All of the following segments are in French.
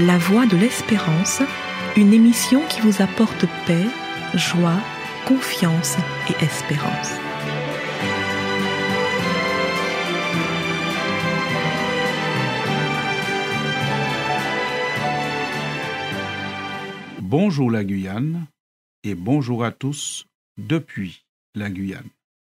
La Voix de l'Espérance, une émission qui vous apporte paix, joie, confiance et espérance. Bonjour la Guyane et bonjour à tous depuis la Guyane.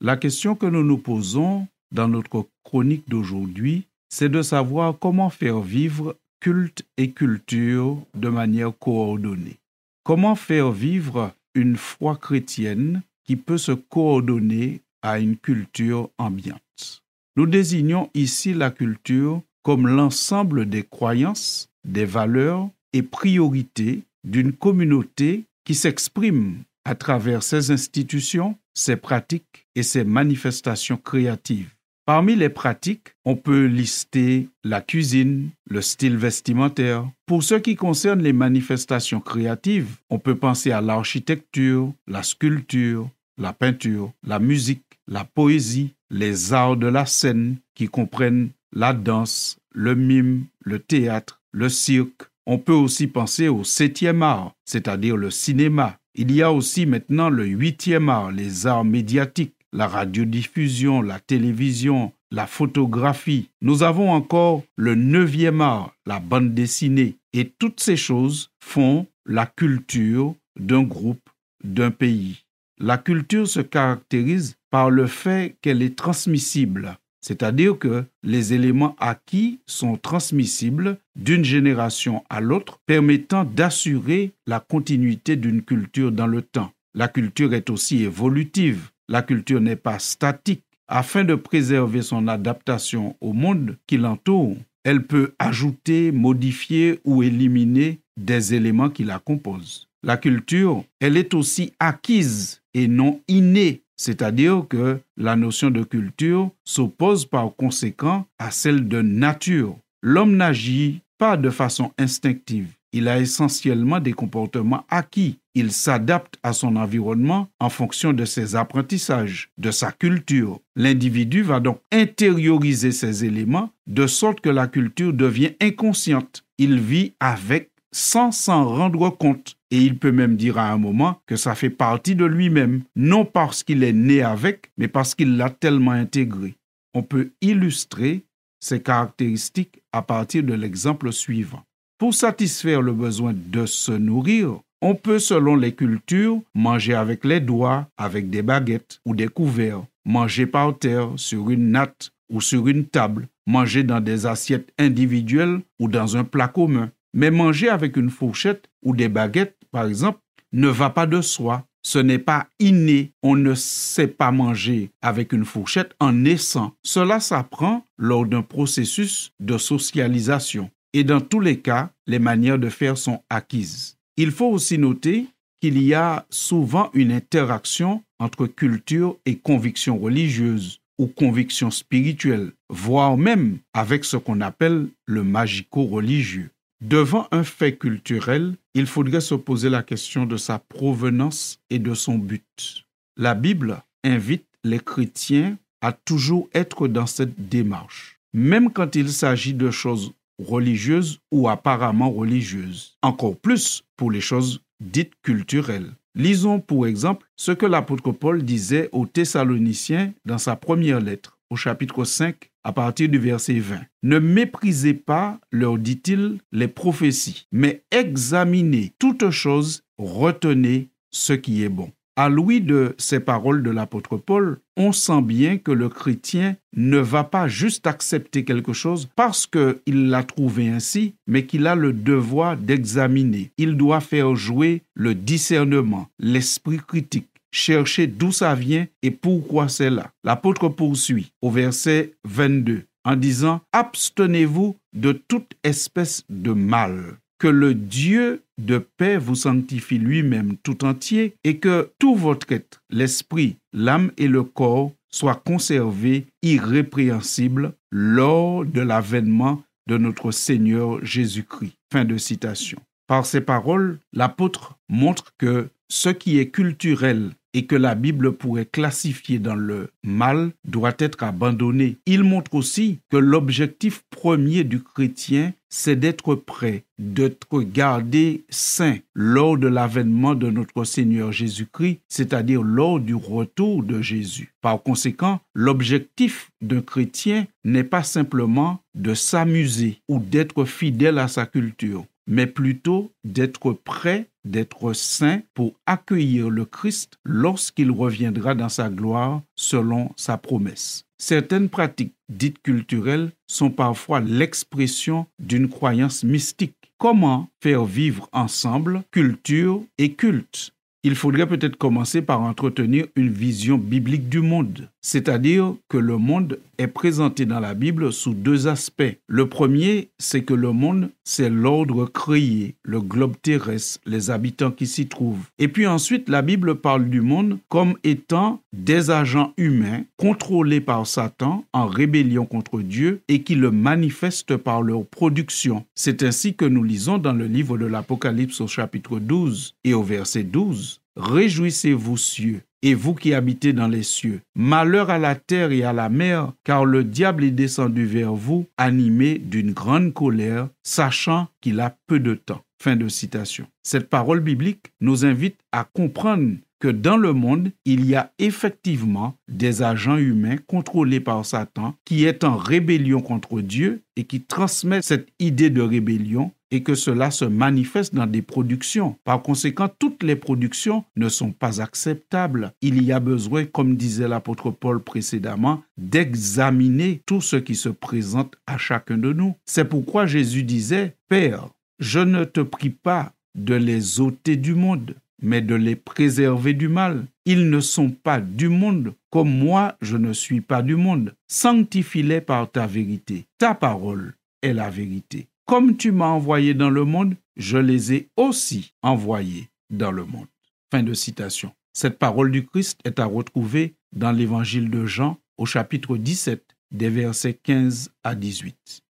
La question que nous nous posons dans notre chronique d'aujourd'hui, c'est de savoir comment faire vivre culte et culture de manière coordonnée. Comment faire vivre une foi chrétienne qui peut se coordonner à une culture ambiante? Nous désignons ici la culture comme l'ensemble des croyances, des valeurs et priorités d'une communauté qui s'exprime à travers ses institutions, ses pratiques et ses manifestations créatives. Parmi les pratiques, on peut lister la cuisine, le style vestimentaire. Pour ce qui concerne les manifestations créatives, on peut penser à l'architecture, la sculpture, la peinture, la musique, la poésie, les arts de la scène qui comprennent la danse, le mime, le théâtre, le cirque. On peut aussi penser au septième art, c'est-à-dire le cinéma. Il y a aussi maintenant le huitième art, les arts médiatiques la radiodiffusion, la télévision, la photographie. Nous avons encore le neuvième art, la bande dessinée. Et toutes ces choses font la culture d'un groupe, d'un pays. La culture se caractérise par le fait qu'elle est transmissible, c'est-à-dire que les éléments acquis sont transmissibles d'une génération à l'autre, permettant d'assurer la continuité d'une culture dans le temps. La culture est aussi évolutive. La culture n'est pas statique. Afin de préserver son adaptation au monde qui l'entoure, elle peut ajouter, modifier ou éliminer des éléments qui la composent. La culture, elle est aussi acquise et non innée, c'est-à-dire que la notion de culture s'oppose par conséquent à celle de nature. L'homme n'agit pas de façon instinctive. Il a essentiellement des comportements acquis. Il s'adapte à son environnement en fonction de ses apprentissages, de sa culture. L'individu va donc intérioriser ces éléments de sorte que la culture devient inconsciente. Il vit avec sans s'en rendre compte. Et il peut même dire à un moment que ça fait partie de lui-même, non parce qu'il est né avec, mais parce qu'il l'a tellement intégré. On peut illustrer ces caractéristiques à partir de l'exemple suivant. Pour satisfaire le besoin de se nourrir, on peut, selon les cultures, manger avec les doigts, avec des baguettes ou des couverts, manger par terre, sur une natte ou sur une table, manger dans des assiettes individuelles ou dans un plat commun. Mais manger avec une fourchette ou des baguettes, par exemple, ne va pas de soi. Ce n'est pas inné. On ne sait pas manger avec une fourchette en naissant. Cela s'apprend lors d'un processus de socialisation et dans tous les cas, les manières de faire sont acquises. Il faut aussi noter qu'il y a souvent une interaction entre culture et conviction religieuse ou conviction spirituelle, voire même avec ce qu'on appelle le magico-religieux. Devant un fait culturel, il faudrait se poser la question de sa provenance et de son but. La Bible invite les chrétiens à toujours être dans cette démarche, même quand il s'agit de choses religieuses ou apparemment religieuses. Encore plus pour les choses dites culturelles. Lisons pour exemple ce que l'apôtre Paul disait aux Thessaloniciens dans sa première lettre, au chapitre 5, à partir du verset 20. Ne méprisez pas, leur dit-il, les prophéties, mais examinez toutes choses, retenez ce qui est bon. À l'ouïe de ces paroles de l'apôtre Paul, on sent bien que le chrétien ne va pas juste accepter quelque chose parce qu'il l'a trouvé ainsi, mais qu'il a le devoir d'examiner. Il doit faire jouer le discernement, l'esprit critique, chercher d'où ça vient et pourquoi c'est là. L'apôtre poursuit au verset 22 en disant Abstenez-vous de toute espèce de mal que le Dieu de paix vous sanctifie lui-même tout entier et que tout votre être, l'esprit, l'âme et le corps soient conservés irrépréhensibles lors de l'avènement de notre Seigneur Jésus-Christ. Fin de citation. Par ces paroles, l'apôtre montre que ce qui est culturel et que la Bible pourrait classifier dans le mal doit être abandonné. Il montre aussi que l'objectif premier du chrétien, c'est d'être prêt, d'être gardé saint lors de l'avènement de notre Seigneur Jésus-Christ, c'est-à-dire lors du retour de Jésus. Par conséquent, l'objectif d'un chrétien n'est pas simplement de s'amuser ou d'être fidèle à sa culture mais plutôt d'être prêt, d'être saint pour accueillir le Christ lorsqu'il reviendra dans sa gloire selon sa promesse. Certaines pratiques dites culturelles sont parfois l'expression d'une croyance mystique. Comment faire vivre ensemble culture et culte? Il faudrait peut-être commencer par entretenir une vision biblique du monde, c'est-à-dire que le monde est présenté dans la Bible sous deux aspects. Le premier, c'est que le monde, c'est l'ordre créé, le globe terrestre, les habitants qui s'y trouvent. Et puis ensuite, la Bible parle du monde comme étant des agents humains contrôlés par Satan en rébellion contre Dieu et qui le manifestent par leur production. C'est ainsi que nous lisons dans le livre de l'Apocalypse au chapitre 12 et au verset 12. Réjouissez-vous, cieux, et vous qui habitez dans les cieux. Malheur à la terre et à la mer, car le diable est descendu vers vous, animé d'une grande colère, sachant qu'il a peu de temps. Fin de citation. Cette parole biblique nous invite à comprendre que dans le monde, il y a effectivement des agents humains contrôlés par Satan qui est en rébellion contre Dieu et qui transmettent cette idée de rébellion et que cela se manifeste dans des productions. Par conséquent, toutes les productions ne sont pas acceptables. Il y a besoin, comme disait l'apôtre Paul précédemment, d'examiner tout ce qui se présente à chacun de nous. C'est pourquoi Jésus disait, Père, je ne te prie pas de les ôter du monde, mais de les préserver du mal. Ils ne sont pas du monde, comme moi je ne suis pas du monde. Sanctifie-les par ta vérité. Ta parole est la vérité. Comme tu m'as envoyé dans le monde, je les ai aussi envoyés dans le monde. Fin de citation. Cette parole du Christ est à retrouver dans l'évangile de Jean au chapitre 17 des versets 15 à 18.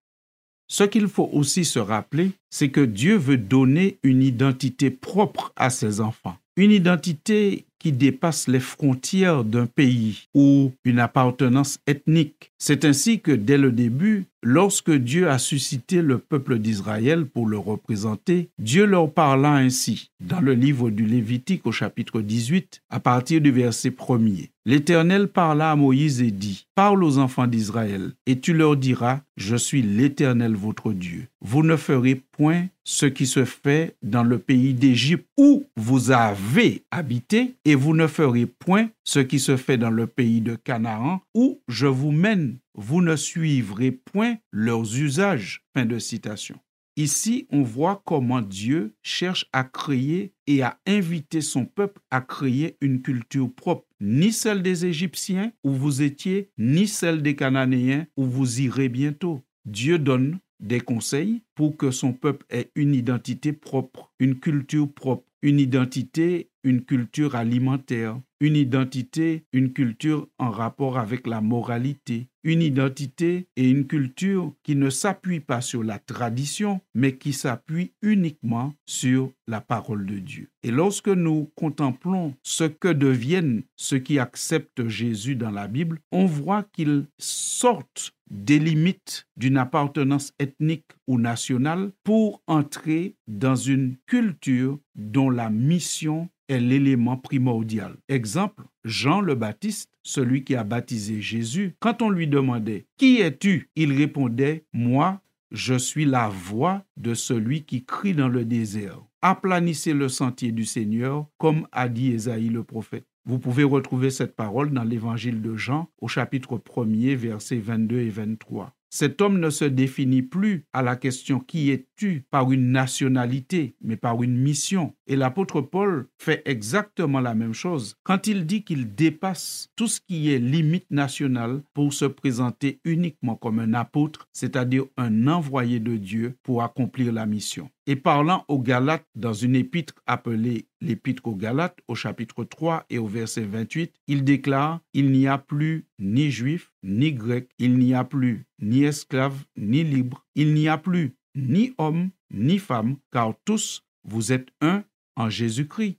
Ce qu'il faut aussi se rappeler, c'est que Dieu veut donner une identité propre à ses enfants, une identité qui dépasse les frontières d'un pays ou une appartenance ethnique. C'est ainsi que dès le début, lorsque Dieu a suscité le peuple d'Israël pour le représenter, Dieu leur parla ainsi dans le livre du Lévitique au chapitre 18 à partir du verset 1er. L'Éternel parla à Moïse et dit, Parle aux enfants d'Israël, et tu leur diras, Je suis l'Éternel votre Dieu. Vous ne ferez point ce qui se fait dans le pays d'Égypte où vous avez habité, et vous ne ferez point ce qui se fait dans le pays de Canaan où je vous mène. Vous ne suivrez point leurs usages. Fin de citation. Ici, on voit comment Dieu cherche à créer et à inviter son peuple à créer une culture propre, ni celle des Égyptiens où vous étiez, ni celle des Cananéens où vous irez bientôt. Dieu donne des conseils pour que son peuple ait une identité propre, une culture propre, une identité, une culture alimentaire, une identité, une culture en rapport avec la moralité, une identité et une culture qui ne s'appuie pas sur la tradition, mais qui s'appuie uniquement sur la parole de Dieu. Et lorsque nous contemplons ce que deviennent ceux qui acceptent Jésus dans la Bible, on voit qu'ils sortent des limites d'une appartenance ethnique ou nationale pour entrer dans une culture dont la mission est l'élément primordial. Exemple, Jean le Baptiste, celui qui a baptisé Jésus, quand on lui demandait Qui es-tu? Il répondait Moi, je suis la voix de celui qui crie dans le désert. Aplanissez le sentier du Seigneur, comme a dit Ésaïe le prophète. Vous pouvez retrouver cette parole dans l'évangile de Jean au chapitre 1er, versets 22 et 23. Cet homme ne se définit plus à la question qui es-tu par une nationalité, mais par une mission. Et l'apôtre Paul fait exactement la même chose quand il dit qu'il dépasse tout ce qui est limite nationale pour se présenter uniquement comme un apôtre, c'est-à-dire un envoyé de Dieu pour accomplir la mission. Et parlant aux Galates dans une épître appelée l'épître aux Galates au chapitre 3 et au verset 28, il déclare, Il n'y a plus ni juif ni grec, il n'y a plus ni esclave ni libre, il n'y a plus ni homme ni femme, car tous vous êtes un en Jésus-Christ.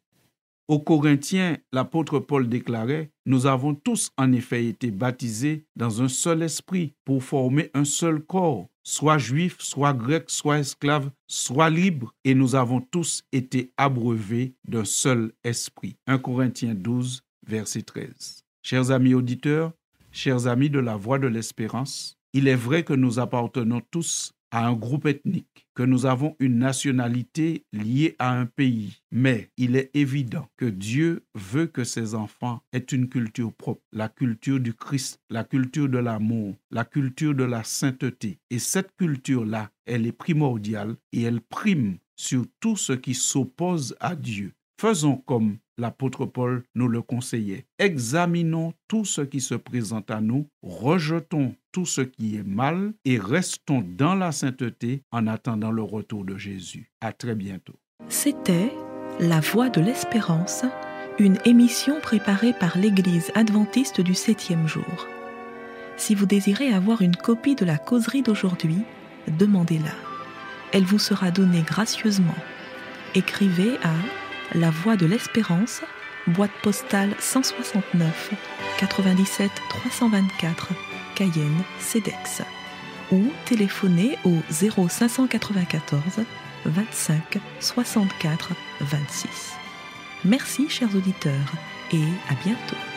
Aux Corinthiens, l'apôtre Paul déclarait, Nous avons tous en effet été baptisés dans un seul esprit pour former un seul corps, soit juif, soit grec, soit esclave, soit libre, et nous avons tous été abreuvés d'un seul esprit. 1 Corinthiens 12, verset 13. Chers amis auditeurs, chers amis de la Voix de l'Espérance, il est vrai que nous appartenons tous à un groupe ethnique, que nous avons une nationalité liée à un pays. Mais il est évident que Dieu veut que ses enfants aient une culture propre, la culture du Christ, la culture de l'amour, la culture de la sainteté. Et cette culture-là, elle est primordiale et elle prime sur tout ce qui s'oppose à Dieu. Faisons comme l'apôtre Paul nous le conseillait. Examinons tout ce qui se présente à nous, rejetons tout ce qui est mal et restons dans la sainteté en attendant le retour de Jésus. À très bientôt. C'était La Voix de l'Espérance, une émission préparée par l'Église adventiste du septième jour. Si vous désirez avoir une copie de la causerie d'aujourd'hui, demandez-la. Elle vous sera donnée gracieusement. Écrivez à la Voix de l'Espérance, boîte postale 169 97 324 Cayenne, CEDEX. Ou téléphonez au 0594 25 64 26. Merci chers auditeurs et à bientôt.